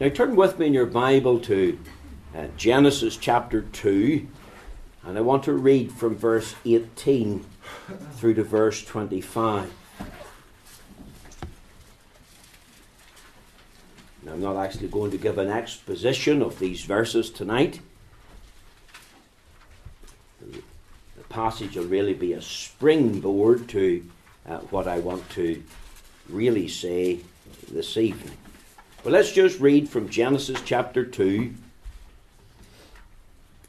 Now turn with me in your Bible to uh, Genesis chapter 2, and I want to read from verse 18 through to verse 25. Now, I'm not actually going to give an exposition of these verses tonight. The passage will really be a springboard to uh, what I want to really say this evening. But let's just read from Genesis chapter 2.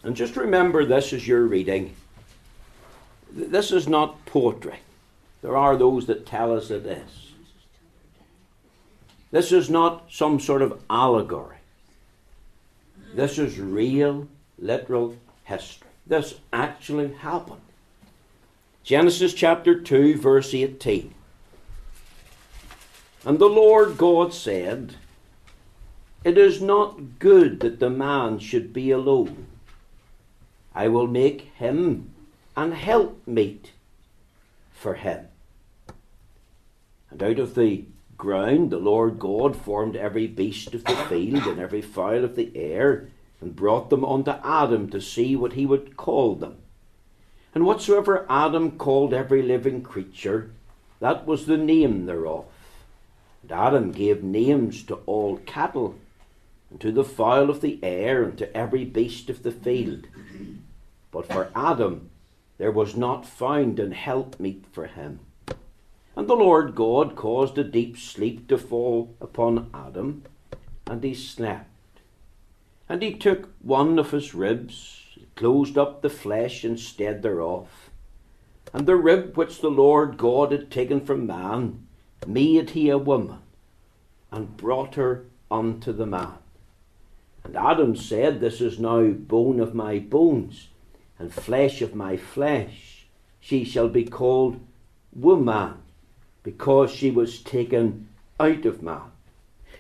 And just remember this as you're reading. This is not poetry. There are those that tell us it is. This is not some sort of allegory. This is real, literal history. This actually happened. Genesis chapter 2, verse 18. And the Lord God said, it is not good that the man should be alone. I will make him an helpmeet for him. And out of the ground the Lord God formed every beast of the field and every fowl of the air, and brought them unto Adam to see what he would call them. And whatsoever Adam called every living creature, that was the name thereof. And Adam gave names to all cattle and to the fowl of the air, and to every beast of the field. But for Adam there was not found an helpmeet for him. And the Lord God caused a deep sleep to fall upon Adam, and he slept. And he took one of his ribs, and closed up the flesh instead thereof, and the rib which the Lord God had taken from man made he a woman, and brought her unto the man. And Adam said, This is now bone of my bones and flesh of my flesh. She shall be called woman, because she was taken out of man.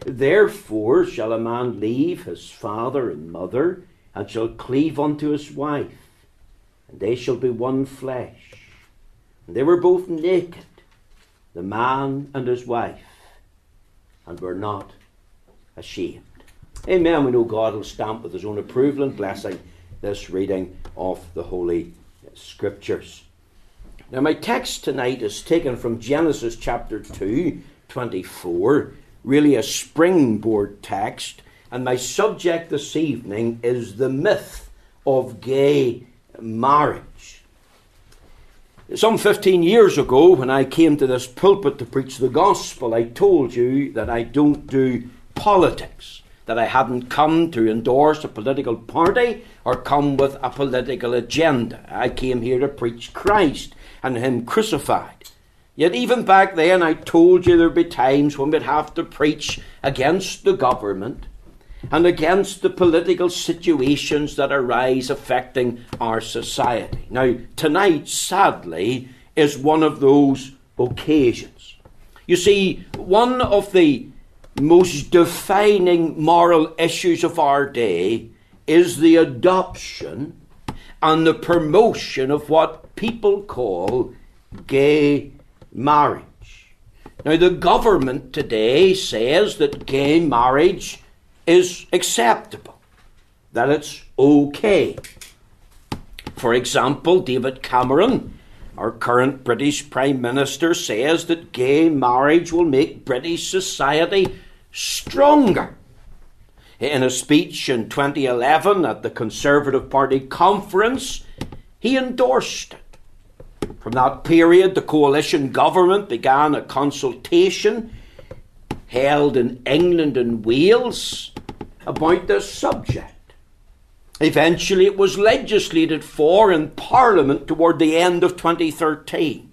Therefore shall a man leave his father and mother, and shall cleave unto his wife, and they shall be one flesh. And they were both naked, the man and his wife, and were not ashamed. Amen. We know God will stamp with His own approval and blessing this reading of the Holy Scriptures. Now, my text tonight is taken from Genesis chapter 2, 24, really a springboard text, and my subject this evening is the myth of gay marriage. Some 15 years ago, when I came to this pulpit to preach the gospel, I told you that I don't do politics that I hadn't come to endorse a political party or come with a political agenda. I came here to preach Christ and Him crucified. Yet, even back then, I told you there'd be times when we'd have to preach against the government and against the political situations that arise affecting our society. Now, tonight, sadly, is one of those occasions. You see, one of the most defining moral issues of our day is the adoption and the promotion of what people call gay marriage. Now, the government today says that gay marriage is acceptable, that it's okay. For example, David Cameron our current British Prime Minister says that gay marriage will make British society stronger. In a speech in 2011 at the Conservative Party conference, he endorsed it. From that period, the coalition government began a consultation held in England and Wales about this subject. Eventually, it was legislated for in Parliament toward the end of 2013.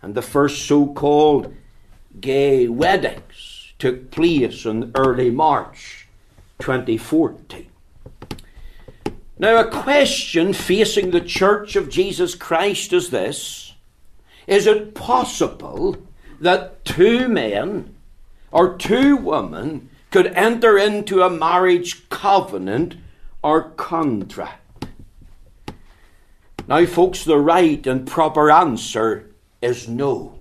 And the first so called gay weddings took place in early March 2014. Now, a question facing the Church of Jesus Christ is this Is it possible that two men or two women could enter into a marriage covenant or contract? Now, folks, the right and proper answer is no.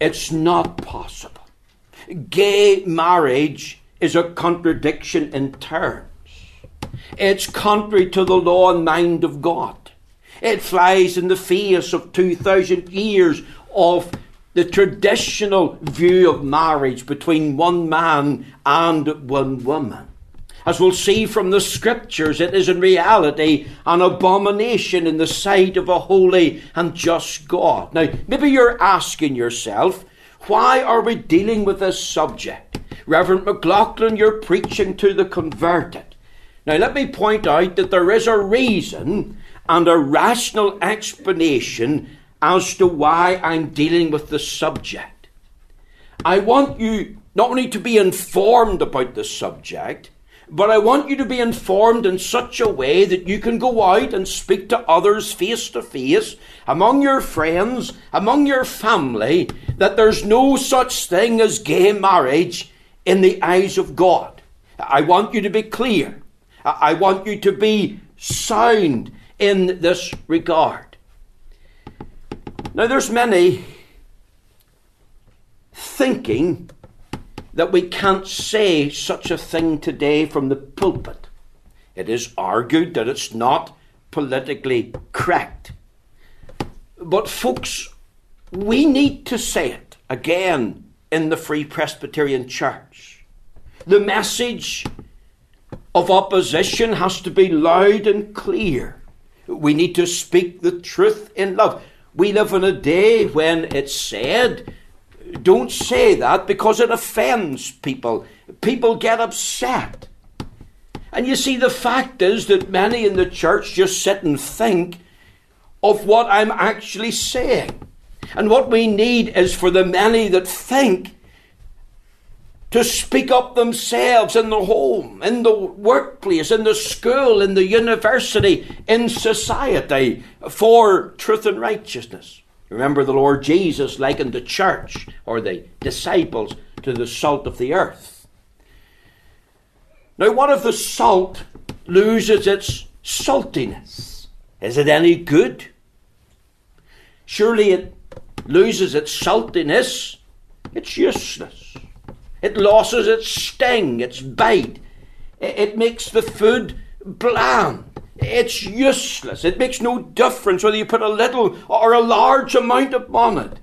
It's not possible. gay marriage is a contradiction in terms. It's contrary to the law and mind of God. It flies in the face of 2,000 years of the traditional view of marriage between one man and one woman. As we'll see from the scriptures, it is in reality an abomination in the sight of a holy and just God. Now, maybe you're asking yourself, why are we dealing with this subject? Reverend McLaughlin, you're preaching to the converted. Now, let me point out that there is a reason and a rational explanation as to why I'm dealing with the subject. I want you not only to be informed about the subject, but I want you to be informed in such a way that you can go out and speak to others face to face, among your friends, among your family, that there's no such thing as gay marriage in the eyes of God. I want you to be clear. I want you to be sound in this regard. Now, there's many thinking that we can't say such a thing today from the pulpit. It is argued that it's not politically correct. But, folks, we need to say it again in the Free Presbyterian Church. The message of opposition has to be loud and clear. We need to speak the truth in love. We live in a day when it's said don't say that because it offends people. People get upset. And you see, the fact is that many in the church just sit and think of what I'm actually saying. And what we need is for the many that think to speak up themselves in the home, in the workplace, in the school, in the university, in society for truth and righteousness. Remember, the Lord Jesus likened the church or the disciples to the salt of the earth. Now, what if the salt loses its saltiness? Is it any good? Surely it loses its saltiness. It's useless. It loses its sting, its bite. It makes the food bland. It's useless. It makes no difference whether you put a little or a large amount upon it.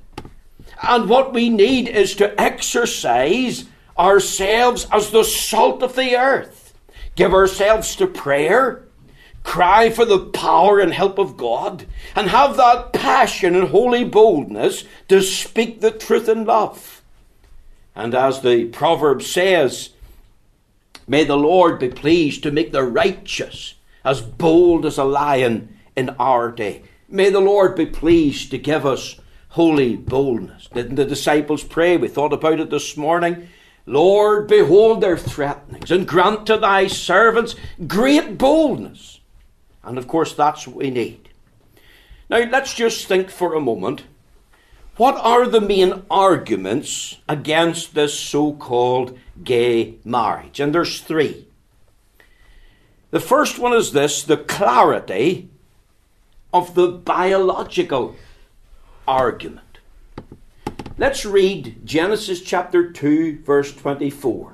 And what we need is to exercise ourselves as the salt of the earth. Give ourselves to prayer, cry for the power and help of God, and have that passion and holy boldness to speak the truth in love. And as the proverb says, may the Lord be pleased to make the righteous as bold as a lion in our day. May the Lord be pleased to give us holy boldness. Didn't the disciples pray? We thought about it this morning. Lord, behold their threatenings and grant to thy servants great boldness. And of course, that's what we need. Now, let's just think for a moment. What are the main arguments against this so called gay marriage? And there's three. The first one is this the clarity of the biological argument. Let's read Genesis chapter 2, verse 24.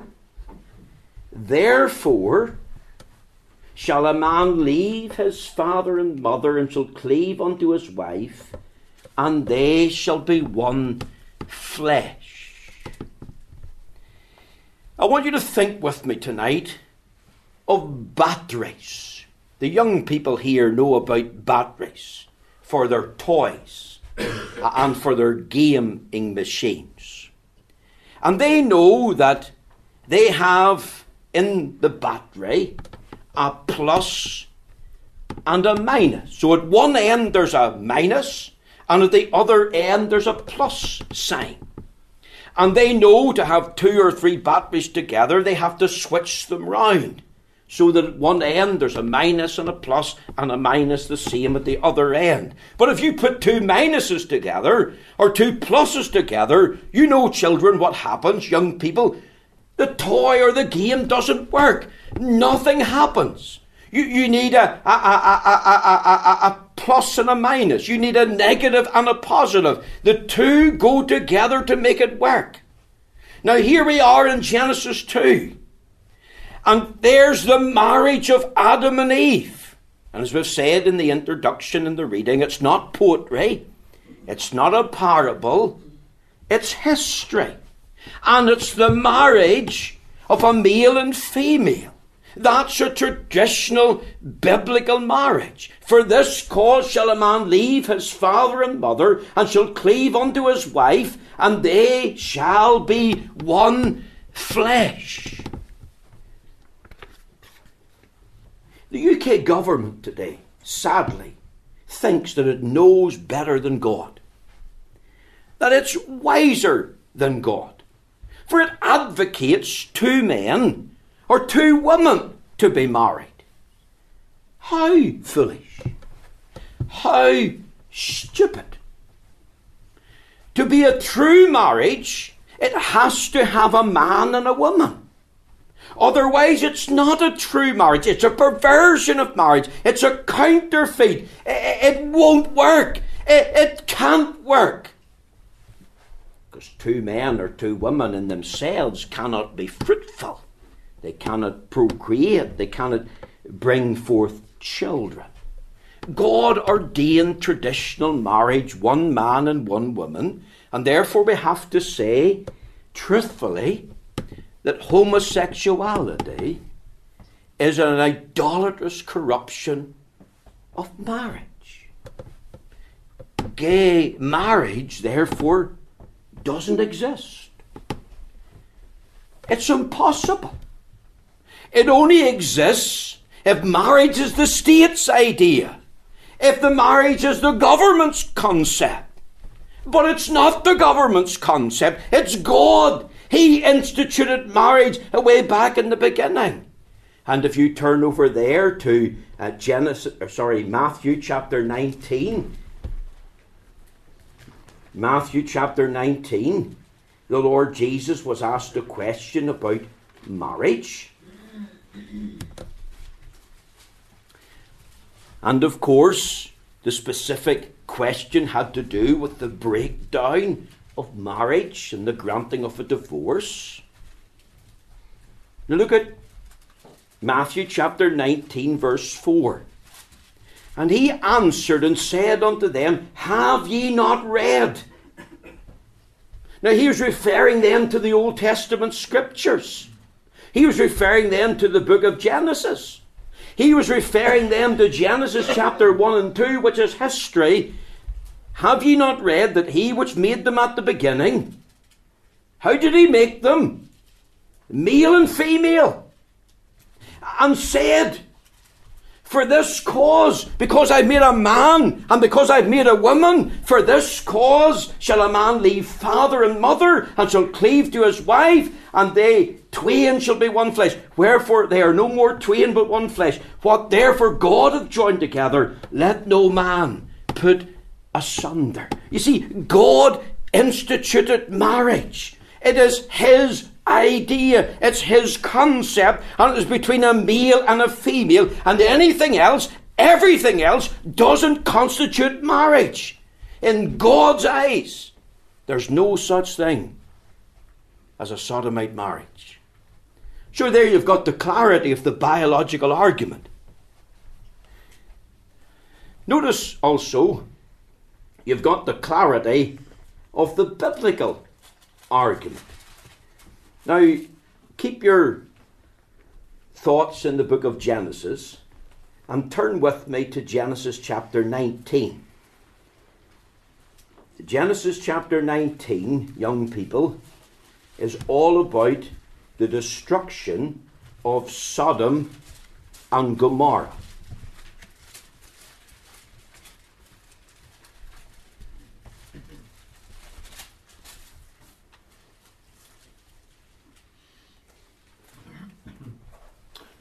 Therefore, shall a man leave his father and mother and shall cleave unto his wife, and they shall be one flesh. I want you to think with me tonight of batteries. The young people here know about batteries for their toys and for their gaming machines. And they know that they have in the battery a plus and a minus. So at one end there's a minus, and at the other end there's a plus sign. And they know to have two or three batteries together, they have to switch them round so that at one end there's a minus and a plus and a minus the same at the other end. But if you put two minuses together or two pluses together, you know, children, what happens, young people. The toy or the game doesn't work. Nothing happens. You, you need a, a, a, a, a a, plus and a minus. You need a negative and a positive. The two go together to make it work. Now, here we are in Genesis 2. And there's the marriage of Adam and Eve. And as we've said in the introduction and the reading, it's not poetry, it's not a parable, it's history. And it's the marriage of a male and female. That's a traditional biblical marriage. For this cause shall a man leave his father and mother, and shall cleave unto his wife, and they shall be one flesh. The UK government today, sadly, thinks that it knows better than God, that it's wiser than God, for it advocates two men or two women to be married. How foolish. How stupid. To be a true marriage, it has to have a man and a woman. Otherwise, it's not a true marriage. It's a perversion of marriage. It's a counterfeit. It, won't work. it can't work. Because two men or two women in themselves cannot be fruitful. They cannot procreate. They cannot bring forth children. God ordained traditional marriage, one man and one woman, and therefore we have to say, truthfully, that homosexuality is an idolatrous corruption of marriage. Gay marriage, therefore, doesn't exist. It's impossible. It only exists if marriage is the state's idea, if the marriage is the government's concept. But it's not the government's concept, it's God. He instituted marriage way back in the beginning. And if you turn over there to uh, Genesis, or sorry, Matthew chapter 19, Matthew chapter 19, the Lord Jesus was asked a question about marriage. And of course, the specific question had to do with the breakdown of marriage and the granting of a divorce. Now look at Matthew chapter 19, verse 4. And he answered and said unto them, Have ye not read? Now he was referring then to the Old Testament scriptures. He was referring them to the book of Genesis. He was referring them to Genesis chapter 1 and 2, which is history. Have ye not read that he which made them at the beginning, how did he make them? Male and female. And said, for this cause, because I've made a man, and because I've made a woman, for this cause shall a man leave father and mother, and shall cleave to his wife, and they twain shall be one flesh. Wherefore they are no more twain but one flesh. What therefore God hath joined together, let no man put asunder. You see, God instituted marriage. It is His idea, it's His concept, and it is between a male and a female, and anything else, everything else, doesn't constitute marriage. In God's eyes, there's no such thing as a sodomite marriage. Sure, there you've got the clarity of the biological argument. Notice also, you've got the clarity of the biblical argument. Now, keep your thoughts in the book of Genesis and turn with me to Genesis chapter 19. Genesis chapter 19, young people, is all about the destruction of Sodom and Gomorrah.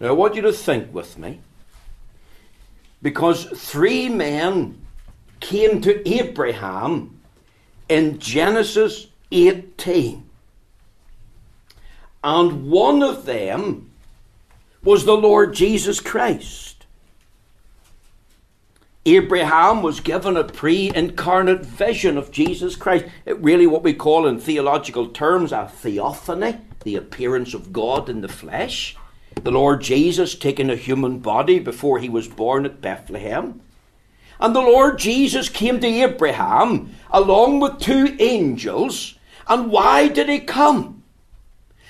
Now, I want you to think with me. Because three men came to Abraham in Genesis 18. And one of them was the Lord Jesus Christ. Abraham was given a pre incarnate vision of Jesus Christ. It really, what we call in theological terms, a theophany, the appearance of God in the flesh. The Lord Jesus taking a human body before he was born at Bethlehem. And the Lord Jesus came to Abraham along with two angels. And why did he come?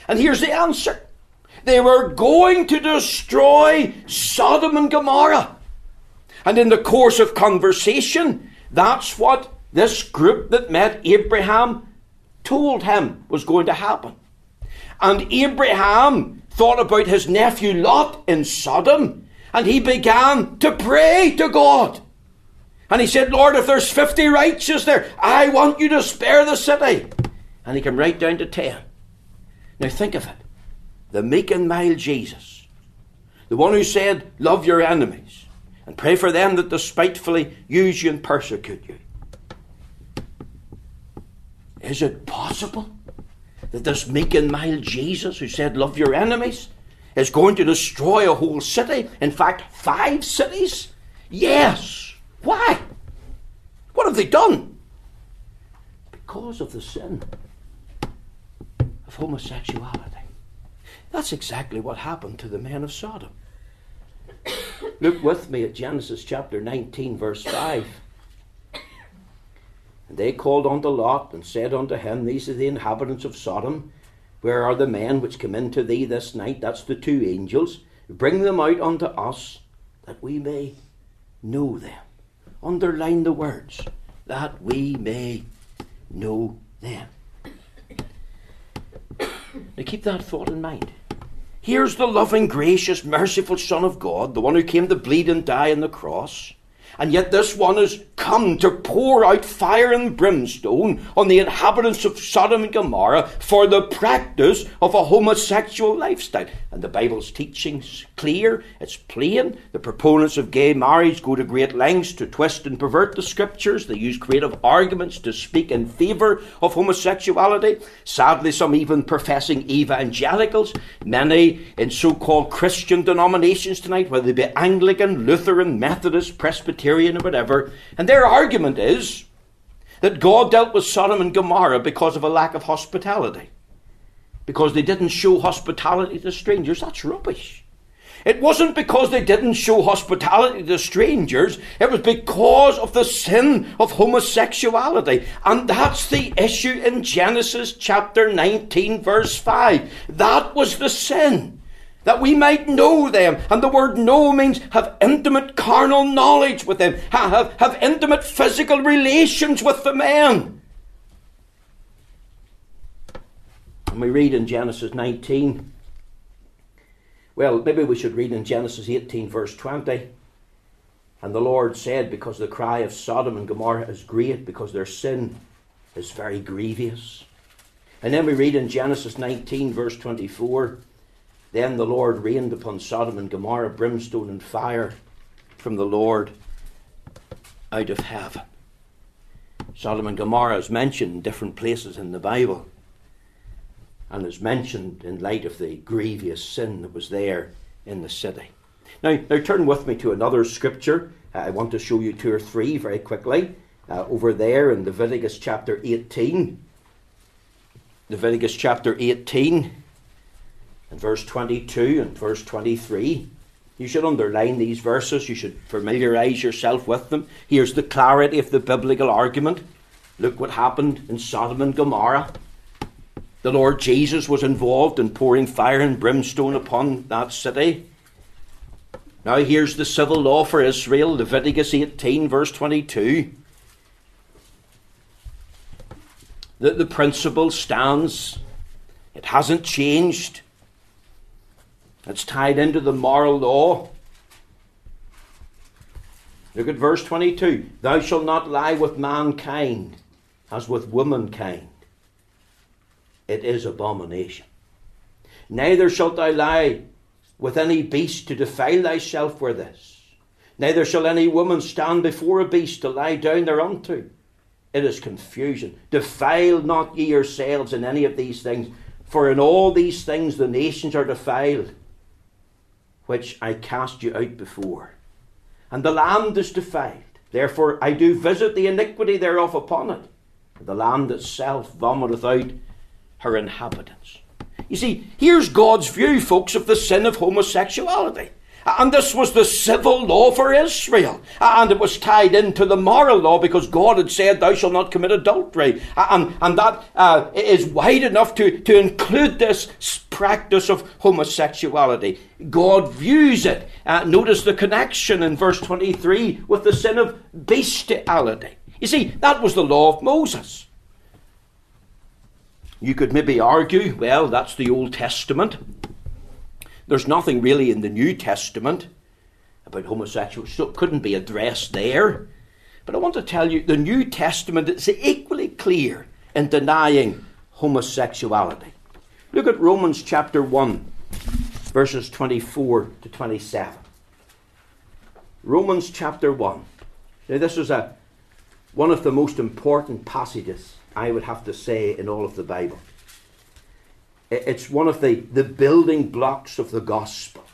And here's the answer they were going to destroy Sodom and Gomorrah. And in the course of conversation, that's what this group that met Abraham told him was going to happen. And Abraham thought about his nephew Lot in Sodom, and he began to pray to God. And he said, Lord, if there's 50 righteous there, I want you to spare the city. And he came right down to 10. Now think of it. The meek and mild Jesus, the one who said, Love your enemies and pray for them that despitefully use you and persecute you. Is it possible that this meek and mild Jesus, who said, Love your enemies, is going to destroy a whole city? In fact, five cities? Yes. Why? What have they done? Because of the sin of homosexuality. That's exactly what happened to the men of Sodom. Look with me at Genesis chapter 19, verse 5. And they called unto Lot and said unto him, These are the inhabitants of Sodom. Where are the men which come into thee this night? That's the two angels. Bring them out unto us that we may know them. Underline the words, that we may know them. Now keep that thought in mind. Here's the loving, gracious, merciful Son of God, the one who came to bleed and die on the cross. And yet this one has come to pour out fire and brimstone on the inhabitants of Sodom and Gomorrah for the practice of a homosexual lifestyle. And the Bible's teaching's clear, it's plain. The proponents of gay marriage go to great lengths to twist and pervert the scriptures. They use creative arguments to speak in favour of homosexuality. Sadly, some even professing evangelicals, many in so called Christian denominations tonight, whether they be Anglican, Lutheran, Methodist, Presbyterian, Presbyterian or whatever. And their argument is that God dealt with Sodom and Gomorrah because of a lack of hospitality. Because they didn't show hospitality to strangers. That's rubbish. It wasn't because they didn't show hospitality to strangers, it was because of the sin of homosexuality. And that's the issue in Genesis chapter 19, verse 5. That was the sin that we might know them. And the word know means have intimate carnal knowledge with them, have, have intimate physical relations with the man. And we read in Genesis 19, well, maybe we should read in Genesis 18, verse 20. And the Lord said, Because the cry of Sodom and Gomorrah is great, because their sin is very grievous. And then we read in Genesis 19, verse 24. Then the Lord rained upon Sodom and Gomorrah brimstone and fire from the Lord out of heaven. Sodom and Gomorrah is mentioned in different places in the Bible and is mentioned in light of the grievous sin that was there in the city. Now, now turn with me to another scripture. I want to show you two or three very quickly. Uh, over there in Leviticus chapter 18. Leviticus chapter 18 and verse 22 and verse 23. You should underline these verses, you should familiarize yourself with them. Here's the clarity of the biblical argument. Look what happened in Sodom and Gomorrah. The Lord Jesus was involved in pouring fire and brimstone upon that city. Now, here's the civil law for Israel, Leviticus 18, verse 22. The, the principle stands, it hasn't changed. It's tied into the moral law. Look at verse 22. Thou shalt not lie with mankind as with womankind. It is abomination. Neither shalt thou lie with any beast to defile thyself with this. Neither shall any woman stand before a beast to lie down thereunto. It is confusion. Defile not ye yourselves in any of these things, for in all these things the nations are defiled which I cast you out before. and the land is defiled. Therefore I do visit the iniquity thereof upon it, the land itself vomiteth out her inhabitants. You see, here's God's view, folks, of the sin of homosexuality. And this was the civil law for Israel. And it was tied into the moral law because God had said, Thou shalt not commit adultery. And, and that uh, is wide enough to, to include this practice of homosexuality. God views it. Uh, notice the connection in verse 23 with the sin of bestiality. You see, that was the law of Moses. You could maybe argue, well, that's the Old Testament. There's nothing really in the New Testament about homosexuals, so it couldn't be addressed there. But I want to tell you the New Testament is equally clear in denying homosexuality. Look at Romans chapter 1, verses 24 to 27. Romans chapter 1. Now, this is a, one of the most important passages, I would have to say, in all of the Bible. It's one of the, the building blocks of the gospel.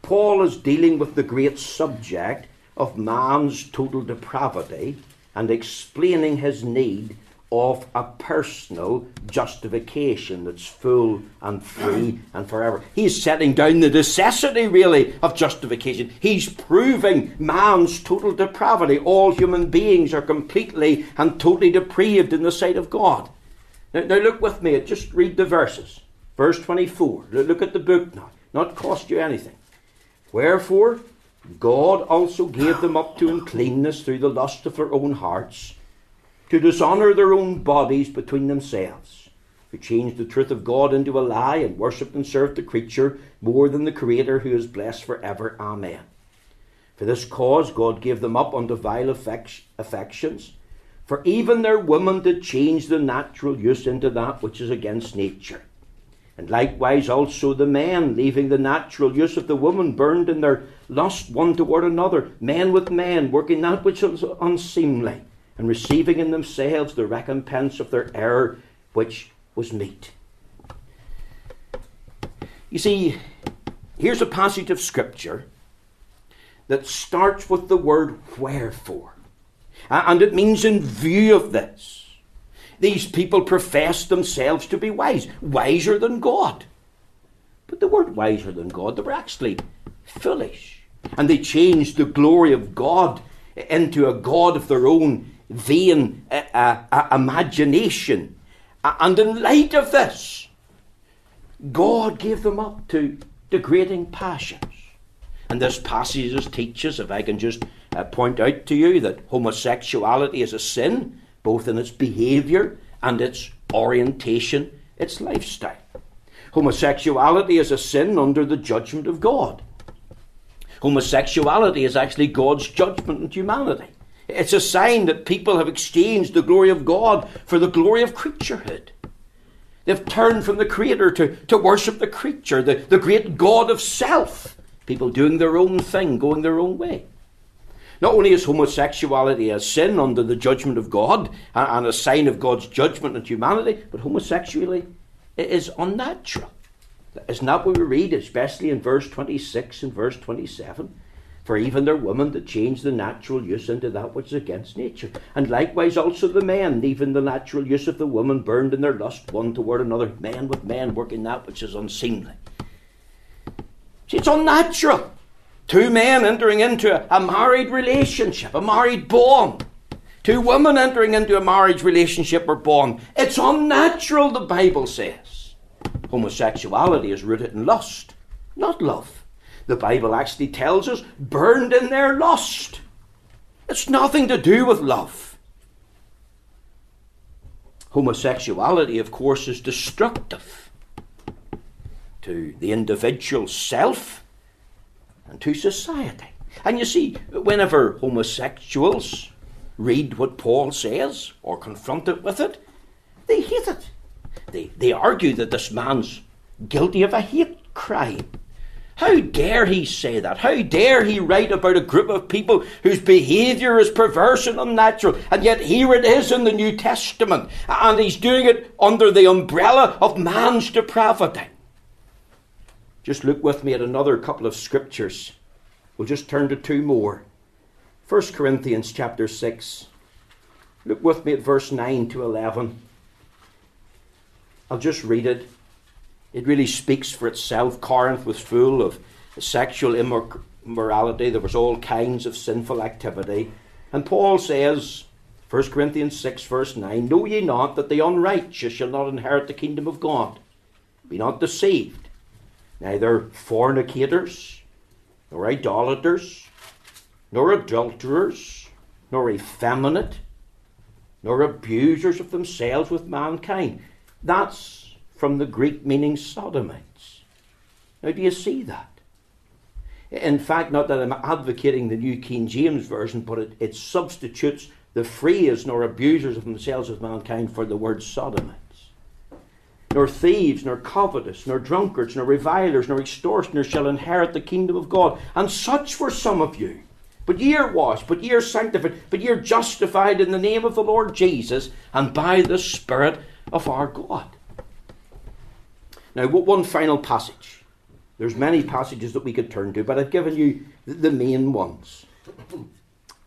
Paul is dealing with the great subject of man's total depravity and explaining his need of a personal justification that's full and free and forever. He's setting down the necessity, really, of justification. He's proving man's total depravity. All human beings are completely and totally depraved in the sight of God. Now, now look with me, just read the verses. Verse 24. Look at the book now. Not cost you anything. Wherefore, God also gave them up to uncleanness through the lust of their own hearts, to dishonour their own bodies between themselves, who changed the truth of God into a lie, and worshipped and served the creature more than the Creator, who is blessed for ever. Amen. For this cause God gave them up unto vile affections. For even their women did change the natural use into that which is against nature. And likewise also the men, leaving the natural use of the woman, burned in their lust one toward another, men with men, working that which was unseemly, and receiving in themselves the recompense of their error, which was meet. You see, here's a passage of Scripture that starts with the word wherefore. And it means in view of this. These people profess themselves to be wise, wiser than God. But they weren't wiser than God, they were actually foolish. And they changed the glory of God into a God of their own vain uh, uh, imagination. And in light of this, God gave them up to degrading passions. And this passage teaches, if I can just uh, point out to you, that homosexuality is a sin both in its behaviour and its orientation, its lifestyle. Homosexuality is a sin under the judgment of God. Homosexuality is actually God's judgment on humanity. It's a sign that people have exchanged the glory of God for the glory of creaturehood. They've turned from the Creator to, to worship the creature, the, the great God of self. People doing their own thing, going their own way. Not only is homosexuality a sin under the judgment of God and a sign of God's judgment on humanity, but homosexuality is unnatural. Isn't that what we read, especially in verse 26 and verse 27? For even their women that change the natural use into that which is against nature. And likewise also the men, even the natural use of the woman burned in their lust one toward another, men with men working that which is unseemly. See, it's unnatural. Two men entering into a, married relationship, a married bond. Two women entering into a marriage relationship or bond. It's unnatural, the Bible says. Homosexuality is rooted in lust, not love. The Bible actually tells us burned in their lust. It's nothing to do with love. Homosexuality, of course, is destructive to the individual self and to society. And you see, whenever homosexuals read what Paul says or confronted with it, they hate it. They, they argue that this man's guilty of a hate crime. How dare he say that? How dare he write about a group of people whose behaviour is perverse and unnatural? And yet here it is in the New Testament, and he's doing it under the umbrella of man's depravity. Just look with me at another couple of scriptures. We'll just turn to two more. 1 Corinthians chapter 6. Look with me at verse 9 to 11. I'll just read it. It really speaks for itself. Corinth was full of sexual immorality, there was all kinds of sinful activity. And Paul says, 1 Corinthians 6, verse 9 Know ye not that the unrighteous shall not inherit the kingdom of God? Be not deceived. Neither fornicators, nor idolaters, nor adulterers, nor effeminate, nor abusers of themselves with mankind. That's from the Greek meaning sodomites. Now, do you see that? In fact, not that I'm advocating the New King James Version, but it, it substitutes the phrase, nor abusers of themselves with mankind, for the word sodomites. Nor thieves, nor covetous, nor drunkards, nor revilers, nor extortioners shall inherit the kingdom of God. And such were some of you. But ye are washed, but ye are sanctified, but ye are justified in the name of the Lord Jesus and by the Spirit of our God. Now, one final passage. There's many passages that we could turn to, but I've given you the main ones.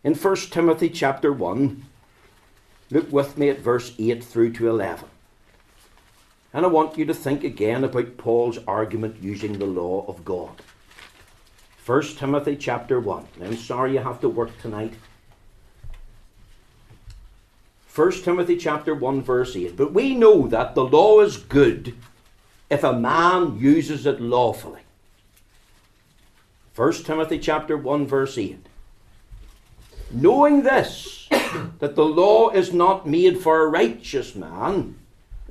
In 1 Timothy chapter 1, look with me at verse 8 through to 11. And I want you to think again about Paul's argument using the law of God. 1 Timothy chapter 1. I'm sorry you have to work tonight. 1 Timothy chapter 1 verse 8. But we know that the law is good if a man uses it lawfully. 1 Timothy chapter 1 verse 8. Knowing this, that the law is not made for a righteous man,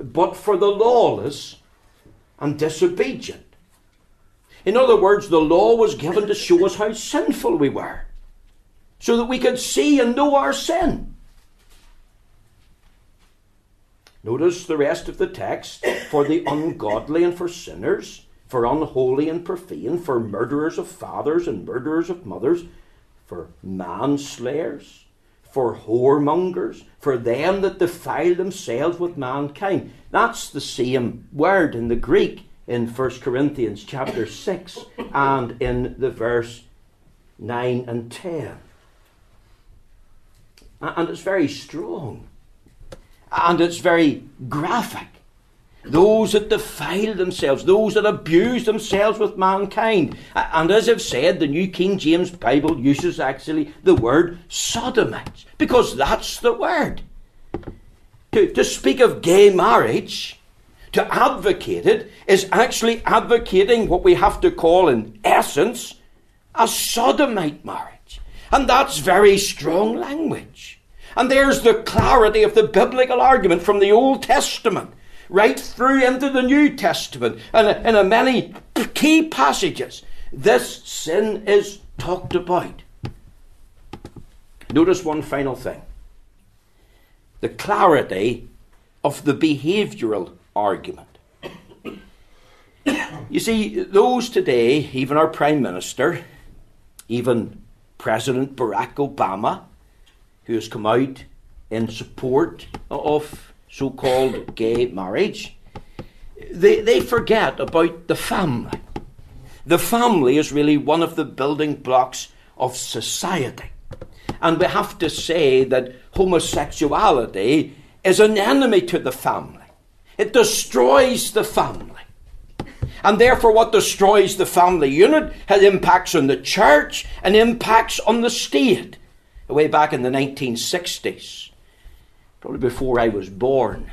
but for the lawless and disobedient. In other words, the law was given to show us how sinful we were, so that we could see and know our sin. Notice the rest of the text for the ungodly and for sinners, for unholy and profane, for murderers of fathers and murderers of mothers, for manslayers, for whoremongers, for them that defile themselves with mankind. That's the same word in the Greek in 1 Corinthians chapter 6 and in the verse 9 and 10. And it's very strong. And it's very graphic. Those that defile themselves, those that abuse themselves with mankind. And as I've said, the New King James Bible uses actually the word sodomites, because that's the word. To, to speak of gay marriage to advocate it is actually advocating what we have to call, in essence, a sodomite marriage. And that's very strong language. And there's the clarity of the biblical argument from the Old Testament right through into the New Testament. And in many key passages, this sin is talked about. Notice one final thing the clarity of the behavioural argument. You see, those today, even our Prime Minister, even President Barack Obama, who has come out in support of so called gay marriage, they, they forget about the family. The family is really one of the building blocks of society. And we have to say that homosexuality is an enemy to the family. It destroys the family. And therefore, what destroys the family unit has impacts on the church and impacts on the state. Way back in the 1960s, probably before I was born,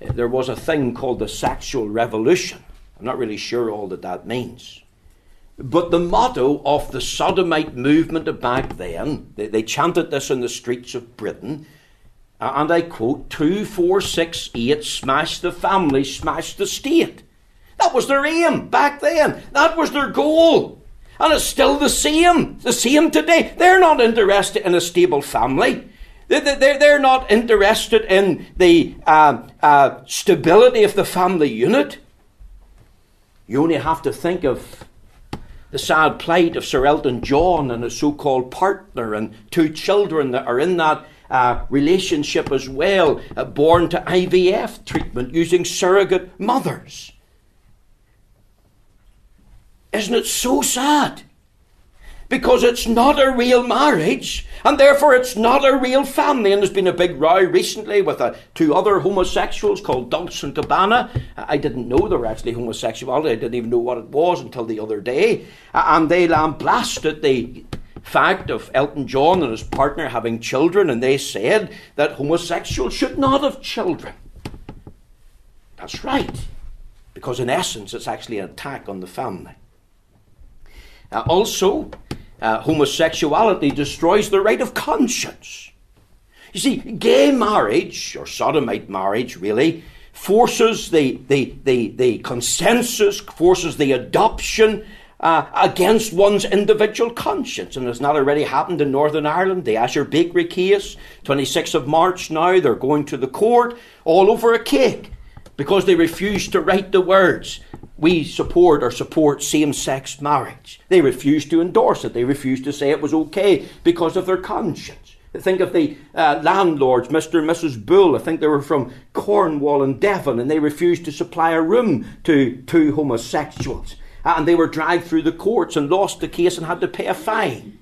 eh, there was a thing called the sexual revolution. I'm not really sure all that that means. But the motto of the sodomite movement back then, they, they chanted this in the streets of Britain, and I quote, two, four, six, eight, smash the family, smash the state. That was their aim back then. That was their goal. And it's still the same, the same today. They're not interested in a stable family. They're not interested in the uh, uh, stability of the family unit. You only have to think of the sad plight of Sir Elton John and his so called partner and two children that are in that uh, relationship as well, uh, born to IVF treatment using surrogate mothers. Isn't it so sad? because it's not a real marriage, and therefore it's not a real family. And there's been a big row recently with uh, two other homosexuals called Dolce and Gabbana. I didn't know they were actually homosexuality. I didn't even know what it was until the other day. And they lambasted the fact of Elton John and his partner having children, and they said that homosexuals should not have children. That's right, because in essence it's actually an attack on the family. Uh, also, uh, homosexuality destroys the right of conscience. You see, gay marriage, or sodomite marriage really, forces the, the, the, the consensus, forces the adoption uh, against one's individual conscience. And it's not already happened in Northern Ireland. The Asher Bakery case, 26th of March now, they're going to the court all over a cake because they refused to write the words we support or support same sex marriage. They refused to endorse it. They refused to say it was okay because of their conscience. Think of the uh, landlords, Mr. and Mrs. Bull. I think they were from Cornwall and Devon, and they refused to supply a room to two homosexuals. And they were dragged through the courts and lost the case and had to pay a fine.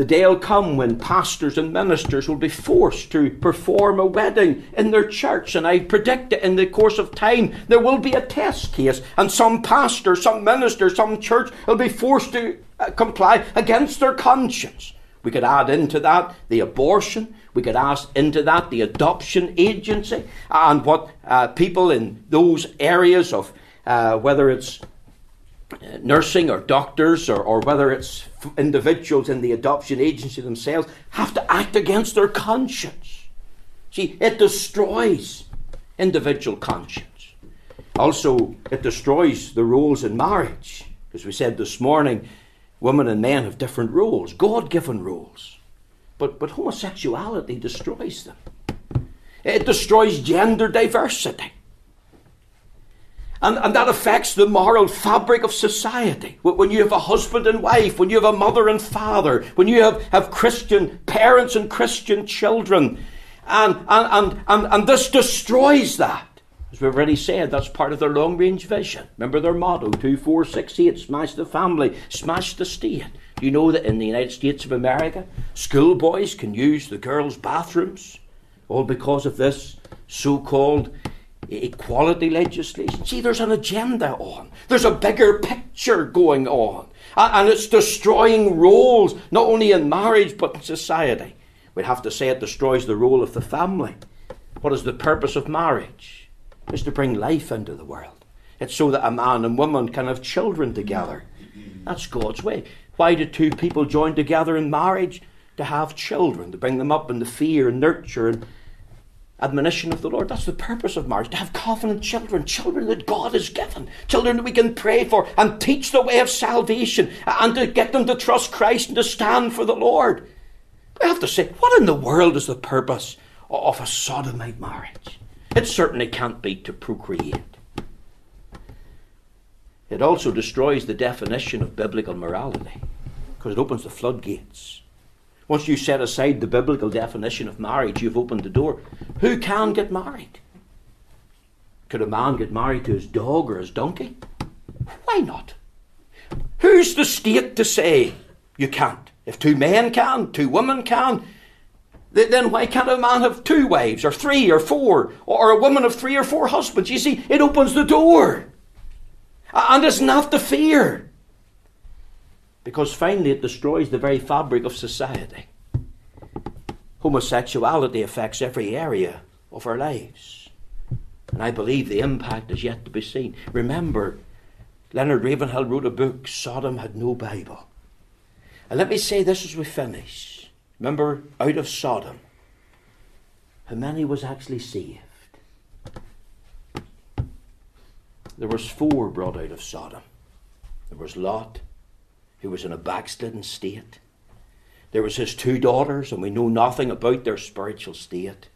The day will come when pastors and ministers will be forced to perform a wedding in their church, and I predict that in the course of time there will be a test case, and some pastor, some minister, some church will be forced to uh, comply against their conscience. We could add into that the abortion. We could add into that the adoption agency and what uh, people in those areas of uh, whether it's nursing or doctors or, or whether it's individuals in the adoption agency themselves have to act against their conscience. See, it destroys individual conscience. Also, it destroys the roles in marriage. As we said this morning, women and men have different roles, God given roles. But, but homosexuality destroys them. It destroys gender diversity. And, and that affects the moral fabric of society. When you have a husband and wife, when you have a mother and father, when you have, have Christian parents and Christian children. And, and, and, and, and this destroys that. As we've already said, that's part of their long range vision. Remember their motto 2468 smash the family, smash the state. Do you know that in the United States of America, schoolboys can use the girls' bathrooms? All because of this so called equality legislation. See, there's an agenda on. There's a bigger picture going on. And it's destroying roles, not only in marriage, but in society. We'd have to say it destroys the role of the family. What is the purpose of marriage? It's to bring life into the world. It's so that a man and woman can have children together. That's God's way. Why do two people join together in marriage? To have children, to bring them up in the fear and nurture and admonition of the Lord. That's the purpose of marriage, to have covenant children, children that God has given, children that we can pray for and teach the way of salvation, and to get them to trust Christ and to stand for the Lord. I have to say, what in the world is the purpose of a sodomite marriage? It certainly can't be to procreate. It also destroys the definition of biblical morality because it opens the floodgates once you set aside the biblical definition of marriage, you've opened the door. Who can get married? Could a man get married to his dog or his donkey? Why not? Who's the state to say you can't? If two men can, two women can, then why can't a man have two wives or three or four or a woman of three or four husbands? You see, it opens the door. And it's not the fear because finally it destroys the very fabric of society. Homosexuality affects every area of our lives. And I believe the impact is yet to be seen. Remember, Leonard Ravenhill wrote a book, Sodom Had No Bible. And let me say this as we finish. Remember, out of Sodom, how many was actually saved? There was four brought out of Sodom. There was Lot, who was in a backslidden state. There was his two daughters, and we know nothing about their spiritual state.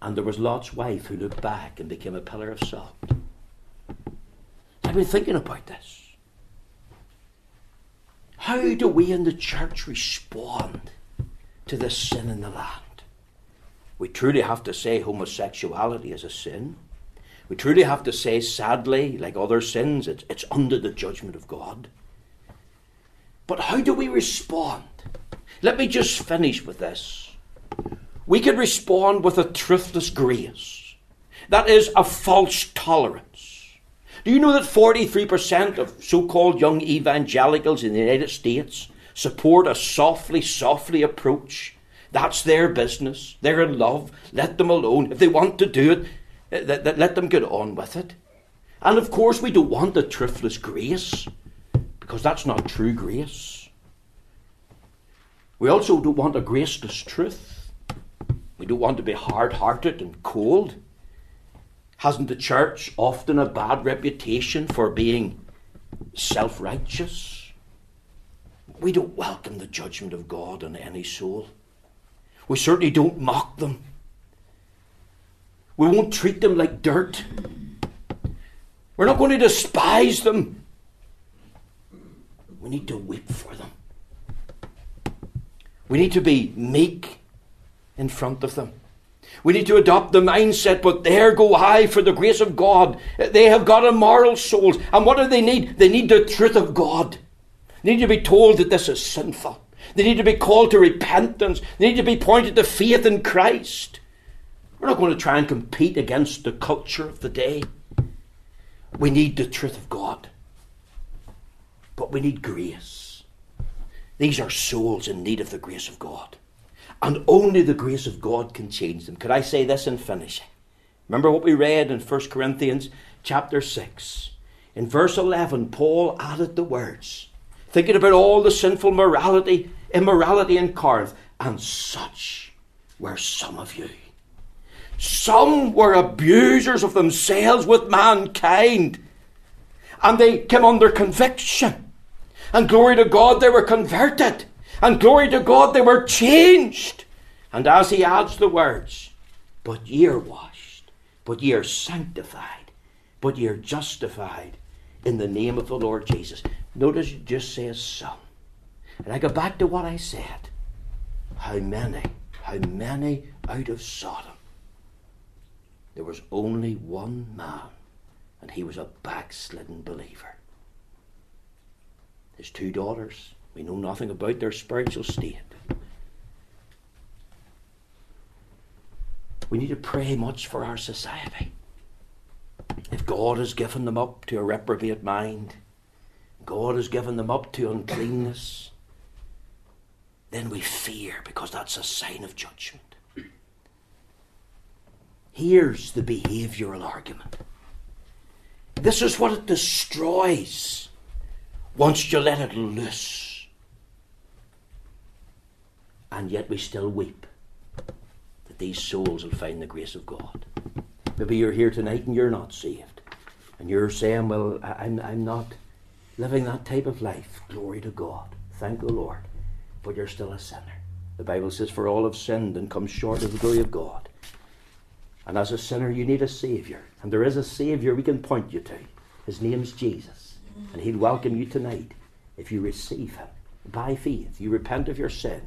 And there was Lot's wife who looked back and became a pillar of salt. I've been thinking about this. How do we in the church respond to this sin in the land? We truly have to say homosexuality is a sin. We truly have to say, sadly, like other sins, it's, it's under the judgment of God. But how do we respond? Let me just finish with this. We can respond with a truthless grace. That is a false tolerance. Do you know that 43% of so called young evangelicals in the United States support a softly, softly approach? That's their business. They're in love. Let them alone. If they want to do it, let them get on with it. And of course, we don't want a truthless grace, because that's not true grace. We also don't want a graceless truth. We don't want to be hard hearted and cold. Hasn't the church often a bad reputation for being self righteous? We don't welcome the judgment of God on any soul. We certainly don't mock them. We won't treat them like dirt. We're not going to despise them. We need to weep for them. We need to be meek in front of them. We need to adopt the mindset, but there go I for the grace of God. They have got immoral souls. And what do they need? They need the truth of God. They need to be told that this is sinful. They need to be called to repentance. They need to be pointed to faith in Christ. We're not going to try and compete against the culture of the day. We need the truth of God. But we need grace. These are souls in need of the grace of God. And only the grace of God can change them. Could I say this in finishing? Remember what we read in 1 Corinthians chapter 6. In verse 11, Paul added the words, thinking about all the sinful morality, immorality in Corinth, and such were some of you. Some were abusers of themselves with mankind, and they came under conviction. And glory to God, they were converted. And glory to God, they were changed. And as he adds the words, but ye are washed, but ye are sanctified, but ye are justified in the name of the Lord Jesus. Notice it just says some. And I go back to what I said. How many, how many out of Sodom? There was only one man, and he was a backslidden believer. His two daughters, we know nothing about their spiritual state. We need to pray much for our society. If God has given them up to a reprobate mind, God has given them up to uncleanness, then we fear because that's a sign of judgment. Here's the behavioral argument. This is what it destroys once you let it loose and yet we still weep that these souls will find the grace of God. Maybe you're here tonight and you're not saved. And you're saying, Well, I'm, I'm not living that type of life. Glory to God. Thank the Lord. But you're still a sinner. The Bible says, For all have sinned and come short of the glory of God. And as a sinner, you need a Saviour. And there is a Saviour we can point you to. His name's Jesus. And He'll welcome you tonight if you receive Him by faith. You repent of your sin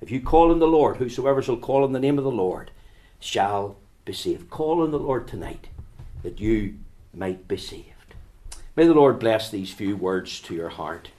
if you call on the Lord, whosoever shall call on the name of the Lord shall be saved. Call on the Lord tonight that you might be saved. May the Lord bless these few words to your heart.